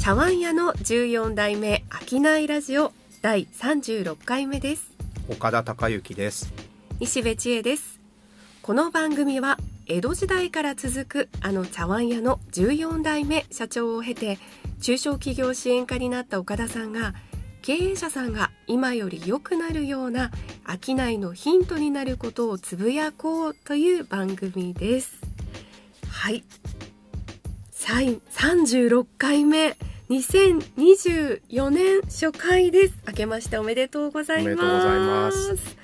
茶碗屋の14代目商いラジオ第36回目です。岡田孝之です。西部千恵です。この番組は江戸時代から続くあの茶碗屋の14代目社長を経て中小企業支援課になった岡田さんが経営者さんが今より良くなるような商いのヒントになることをつぶやこうという番組です。はい。36回目2024年初回です。明けましておめでとうございます。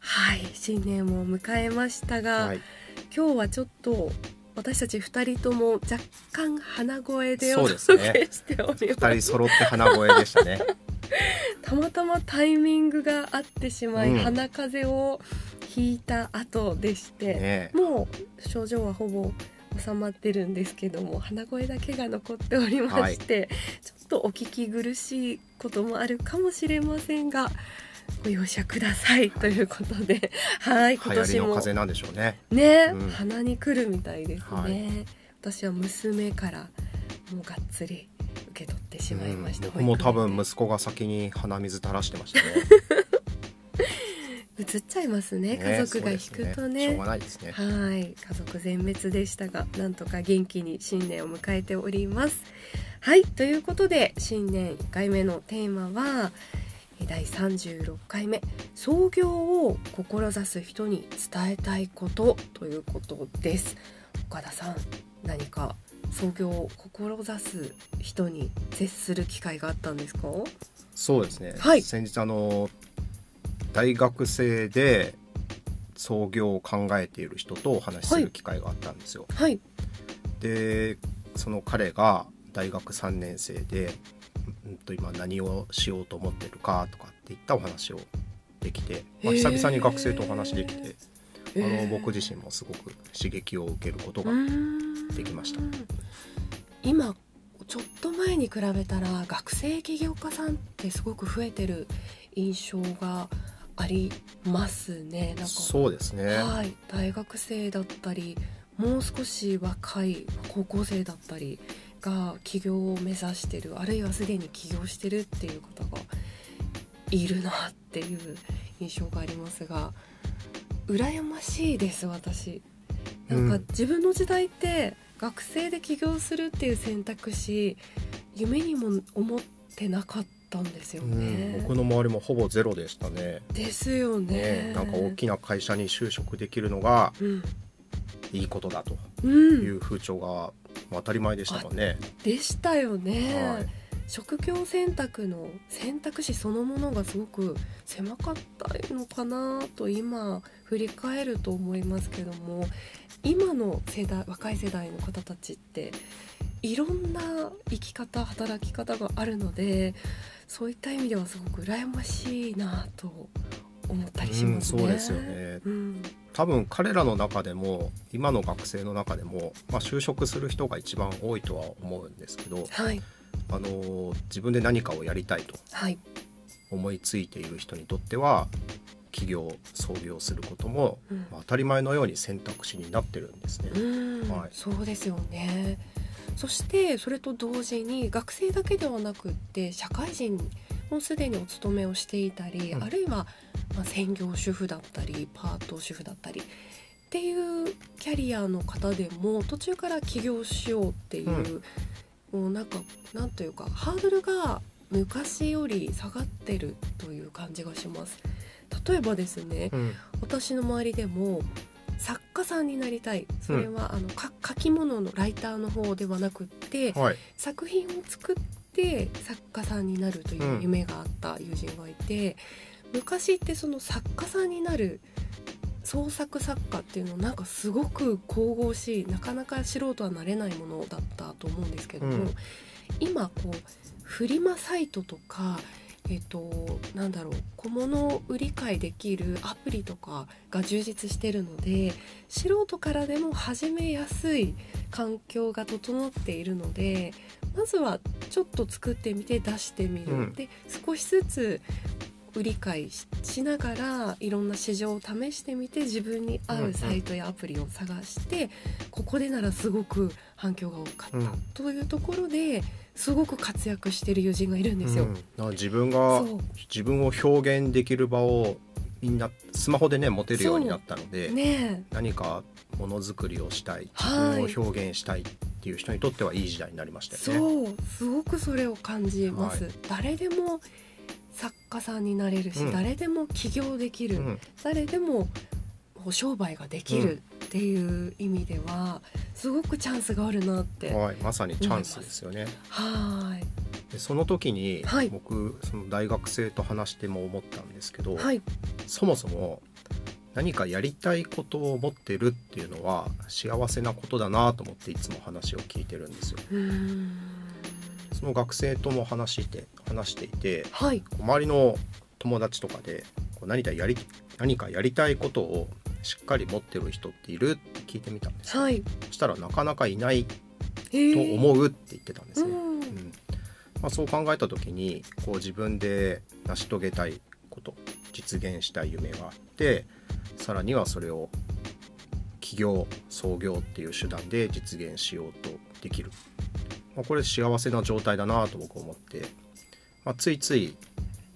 はい新年を迎えましたが、はい、今日はちょっと私たち2人とも若干鼻声でお届けしております、ね、2人揃って鼻声でしたね。たまたまタイミングがあってしまい、うん、鼻風邪をひいた後でして、ね、もう症状はほぼ収まってるんですけども鼻声だけが残っておりまして、はい、ちょっとお聞き苦しいこともあるかもしれませんがご容赦ください、ということで、はい、今年も風なんでしょうね。ね、うん、鼻に来るみたいですね。はい、私は娘からもうがっつり受け取ってしまいました。うん、僕も多分息子が先に鼻水垂らしてましたね。映っちゃいますね。家族が引くとね、ね、しょうがないですね。はい。家族全滅でしたがなんとか元気に新年を迎えております。はい。ということで新年1回目のテーマは第36回目。創業を志す人に伝えたいことということです。岡田さん何か創業を志す人に接する機会があったんですか？そうですね、はい、先日あの大学生で創業を考えている人とお話しする機会があったんですよ。はい、でその彼が大学3年生で、うん、と今何をしようと思ってるかとかっていったお話をできて、まあ、久々に学生とお話できて、あの僕自身もすごく刺激を受けることができました。今ちょっと前に比べたら学生起業家さんってすごく増えてる印象がありますね。なんかそうですね。はい。大学生だったりもう少し若い高校生だったりが起業を目指してるあるいはすでに起業してるっていう方がいるなっていう印象がありますが羨ましいです私。なんか自分の時代って学生で起業するっていう選択肢夢にも思ってなかったったんですよね、うん、僕の周りもほぼゼロでしたね。ですよね、ね、なんか大きな会社に就職できるのがいいことだという風潮が当たり前でしたもんね、でしたよね、はい。職業選択の選択肢そのものがすごく狭かったのかなと今振り返ると思いますけども今の世代若い世代の方たちっていろんな生き方働き方があるのでそういった意味ではすごく羨ましいなと思ったりしますね。うん、そうですよね、うん、多分彼らの中でも今の学生の中でも、まあ、就職する人が一番多いとは思うんですけど、はい、あの自分で何かをやりたいと思いついている人にとっては、起業創業することも、うん、まあ、当たり前のように選択肢になってるんですね。はい、そうですよねそしてそれと同時に学生だけではなくって社会人もすでにお勤めをしていたり、うん、あるいは、まあ、専業主婦だったりパート主婦だったりっていうキャリアの方でも途中から起業しようっていう、うん、もうなんかなんというかハードルが昔より下がってるという感じがします。例えばですね、うん、私の周りでも作家さんになりたい。それは、あの書き物のライターの方ではなくって、はい、作品を作って作家さんになるという夢があった友人がいて、うん、昔ってその作家さんになる創作作家っていうのなんかすごく神々しいなかなか素人はなれないものだったと思うんですけども、うん、今こうフリマサイトとかえっと、なんだろう小物を売り買いできるアプリとかが充実してるので素人からでも始めやすい環境が整っているのでまずはちょっと作ってみて出してみる、うん、で少しずつ売り買いししながらいろんな市場を試してみて自分に合うサイトやアプリを探して、ここでならすごく反響が多かった、うん。というところですごく活躍している友人がいるんですよ。うん。自分が自分を表現できる場をみんなスマホでね持てるようになったので、ね。何かものづくりをしたいはい。自分を表現したいっていう人にとってはいい時代になりましたえよね。そう。すごくそれを感じます、は誰でも作家さんになれるし、うん。誰でも起業できる、うん。誰でもこう商売ができるっていう意味ではすごくチャンスがあるなってはい、まさにチャンスですよね。はい。でその時に、はい。僕その大学生と話しても思ったんですけど、はい。そもそも何かやりたいことを持ってるっていうのは幸せなことだなと思っていつも話を聞いてるんですよ。うーんその学生とも話して話していてはい。周りの友達とかでこう何かやり何かやりたいことをしっかり持ってる人っているって聞いてみたんですよ。はい。そしたらなかなかいないとえー思うって言ってたんですね。うん。うん。まあ、そう考えた時にこう自分で成し遂げたいこと実現したい夢があってさらにはそれを起業創業っていう手段で実現しようとできる、まあ、これ幸せな状態だなと僕思って、まあ、ついつい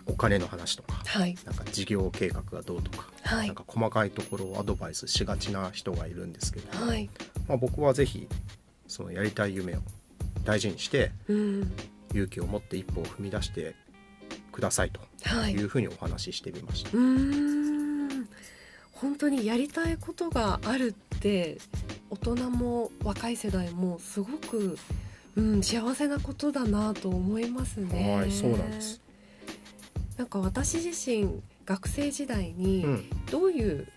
お金の話とかはい。なんか事業計画がどうとか、はい。なんか細かいところをアドバイスしがちな人がいるんですけど、はい。まあ、僕はぜひそのやりたい夢を大事にしてうん。勇気を持って一歩を踏み出してくださいとはい。いうふうにお話ししてみました。うーん。本当にやりたいことがあるって大人も若い世代もすごく、うん、幸せなことだなと思いますね。はい、そうなんです。なんか私自身学生時代にうん、どういう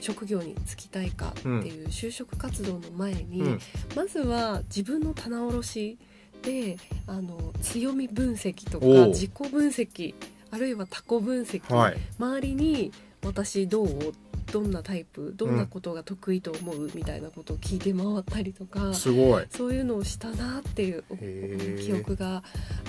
職業に就きたいかっていう就職活動の前に、うん、まずは自分の棚卸しであの強み分析とか自己分析あるいは他己分析、はい、周りに私どう？どんなタイプどんなことが得意と思うみたいなことを聞いて回ったりとか、すごい。そういうのをしたなっていう記憶が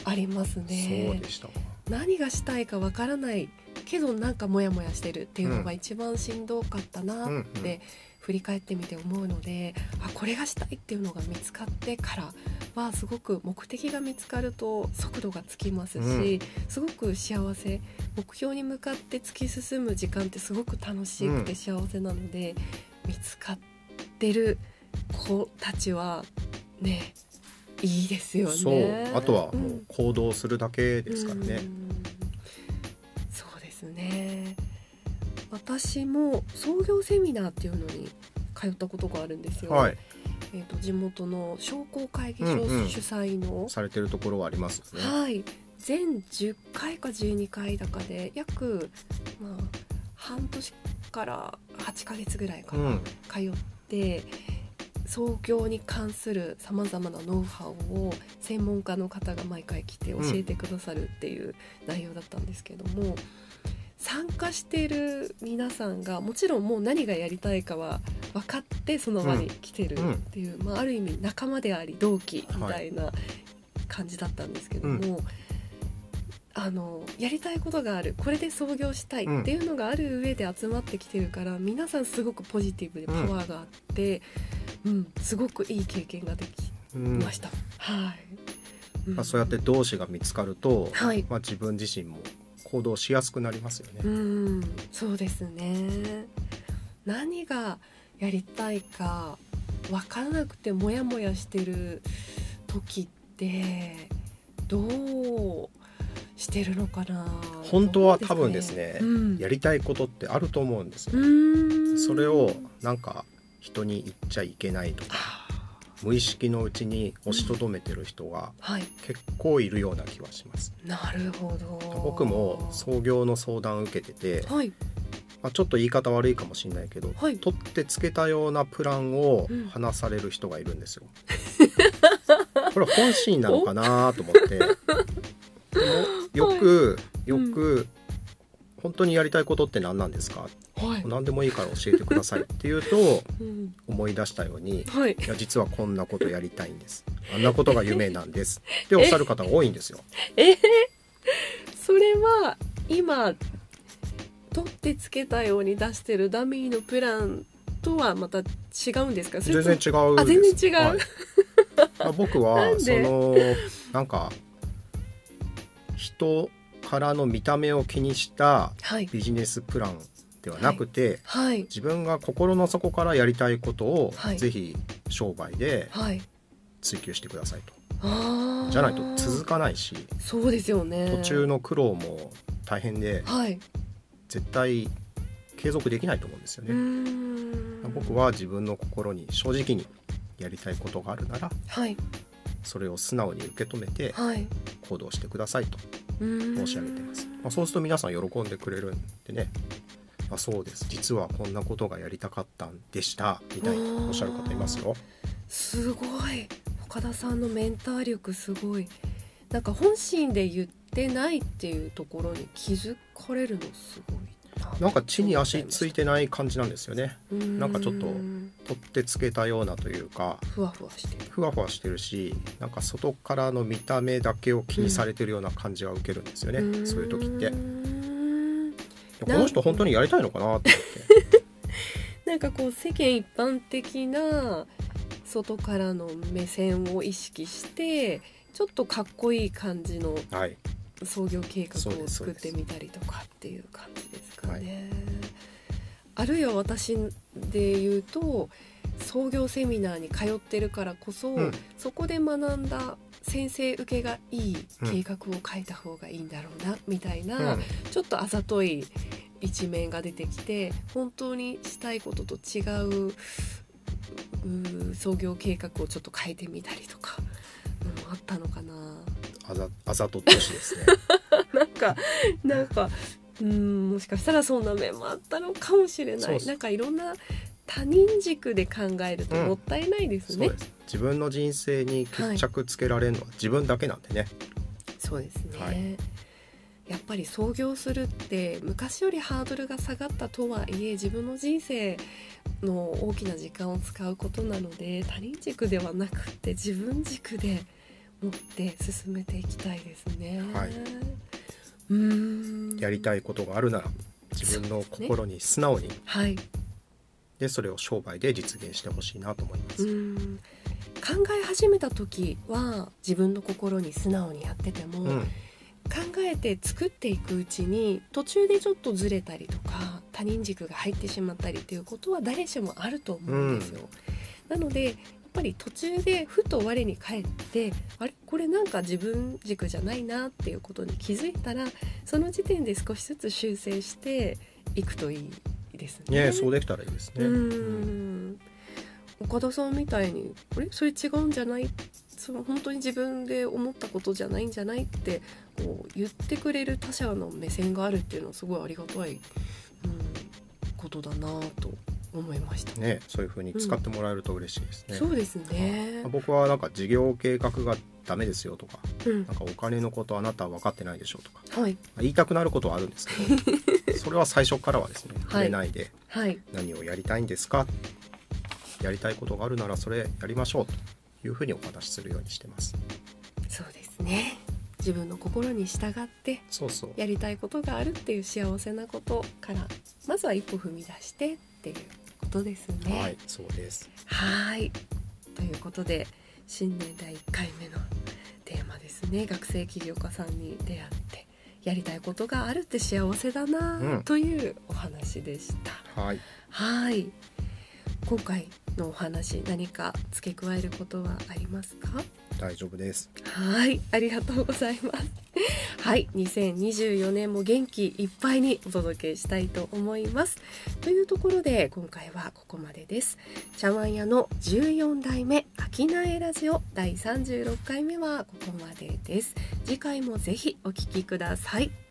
ありますそうね。でした。何がしたいかわからないけどなんかモヤモヤしてるっていうのがうん一番しんどかったなうんうんって振り返ってみて思うので、あこれがしたいっていうのが見つかってからはすごく目的が見つかると速度がつきますし、うん。すごく幸せ目標に向かって突き進む時間ってすごく楽しくて幸せなので、見つかってる子たちはねいいですよね。そう、あとはもんう行動するだけですからね。うん。そうですね私も創業セミナーっていうのに通ったことがあるんですよ、はい、えー、と地元の商工会議所うんうん。主催の、されてるところはありますよね。はい。全10回か12回だかで約、まあ、半年から8ヶ月ぐらいかな、うん、通って創業に関するさまざまなノウハウを専門家の方が毎回来て教えてくださるっていう内容だったんですけども、参加している皆さんがもちろんもう何がやりたいかは分かってその場に来てるっていう、まあ、ある意味仲間であり同期みたいな感じだったんですけども。あのやりたいことがあるこれで創業したいっていうのがある上で集まってきてるから、皆さんすごくポジティブでパワーがあって、うんすごくいい経験ができうんました。はい、ん。まあ、そうやって同志が見つかると、はい。まあ、自分自身も行動しやすくなりますよね。うんそうですね何がやりたいか分からなくてモヤモヤしてる時ってどうしてるのかな本当は多分ですねうん、やりたいことってあると思うんですよ。うんそれをなんか人に言っちゃいけないとかあ無意識のうちに押しとどめてる人がはい。結構いるような気はします。なるほど。僕も創業の相談を受けてて、はい。まあ、ちょっと言い方悪いかもしれないけど、はい。取ってつけたようなプランをうん。話される人がいるんですよ。これ本心なのかなと思って。でもよくよく、本当にやりたいことって何なんですか？はい、何でもいいから教えてくださいって言うとうん、思い出したようにはい。いや実はこんなことやりたいんです。あんなことが夢なんです。っておっしゃる方が多いんですよ。えーそれは今取ってつけたように出してるダミーのプランとはまた違うんですか？全然違うあ全然違う、はい。まあ僕はそのなんか人からの見た目を気にしたはい。ビジネスプランではなくて、はい。自分が心の底からやりたいことを、はい。ぜひ商売ではい。追求してくださいと。じゃないと続かないしそうですよね。途中の苦労も大変ではい。絶対継続できないと思うんですよね。ん。僕は自分の心に正直にやりたいことがあるならはい。それを素直に受け止めてはい。行動してくださいと申申し上げてます、まあ、そうすると皆さん喜んでくれるんでねあそうです。実はこんなことがやりたかったんでした。みたいにおっしゃる方いますよ。すごい。岡田さんのメンター力すごい。なんか本心で言ってないっていうところに気づかれるのすごいな。んか地に足ついてない感じなんですよね。ななんかちょっとうん取ってつけたようなというか。ふわふわしてる。ふわふわしてるしなんか外からの見た目だけを気にされてるような感じは受けるんですよね、そういう時ってこの人本当にやりたいのかなと思って。なんかこう世間一般的な外からの目線を意識してちょっとかっこいい感じのはい。創業計画を作ってみたりとかっていう感じですかね。あるいは私で言うと創業セミナーに通ってるからこそ、うん。そこで学んだ先生受けがいい計画を書いた方がいいんだろうな、みたいな、うん。ちょっとあざとい一面が出てきて本当にしたいことと違う創業計画をちょっと変えてみたりとか、うん、あったのかな。あざあざとってほしいですね。なんかなんかうんもしかしたらそんな面もあったのかもしれない。なんかいろんな他人軸で考えるともったいないですね、そうです。自分の人生に決着つけられるのは自分だけなんでね、そうですね、はい。やっぱり創業するって昔よりハードルが下がったとはいえ自分の人生の大きな時間を使うことなので他人軸ではなくって自分軸で持って進めていきたいですね。はい。うーん。やりたいことがあるなら自分の心に素直にはいでそれを商売で実現してほしいなと思います、うん。考え始めた時は自分の心に素直にやってても、うん。考えて作っていくうちに途中でちょっとずれたりとか他人軸が入ってしまったりっていうことは誰しもあると思うんですよ。なのでやっぱり途中でふと我に返ってあれ？これなんか自分軸じゃないなっていうことに気づいたらその時点で少しずつ修正していくといいですね。ねそうできたらいいですね、うん岡田さんみたいに「あれ？それ違うんじゃない?」その本当に自分で思ったことじゃないんじゃないってこう言ってくれる他者の目線があるっていうのはすごいありがたい、うん、ことだなと思いました。ねそういう風に使ってもらえると嬉しいですね、そうですね。僕はなんか事業計画がダメですよとかうんなんかお金のことあなたは分かってないでしょうとかはいまあ言いたくなることはあるんですけど それは最初からはですねはい。触れないで、はい。何をやりたいんですか？やりたいことがあるならそれやりましょうというふうにお話しするようにしてます。そうですね。自分の心に従ってそうそう。やりたいことがあるっていう幸せなことからまずは一歩踏み出してっていうことですね。はいそうです。はい。ということで新年第1回目のテーマですね。学生起業家さんに出会ってやりたいことがあるって幸せだな、うん。というお話でした。はい。はい。今回のお話何か付け加えることはありますか？大丈夫です。はい、ありがとうございます。はい、2024年も元気いっぱいにお届けしたいと思います。というところで今回はここまでです。茶碗屋の14代目秋苗ラジオ第36回目はここまでです。次回もぜひお聞きください。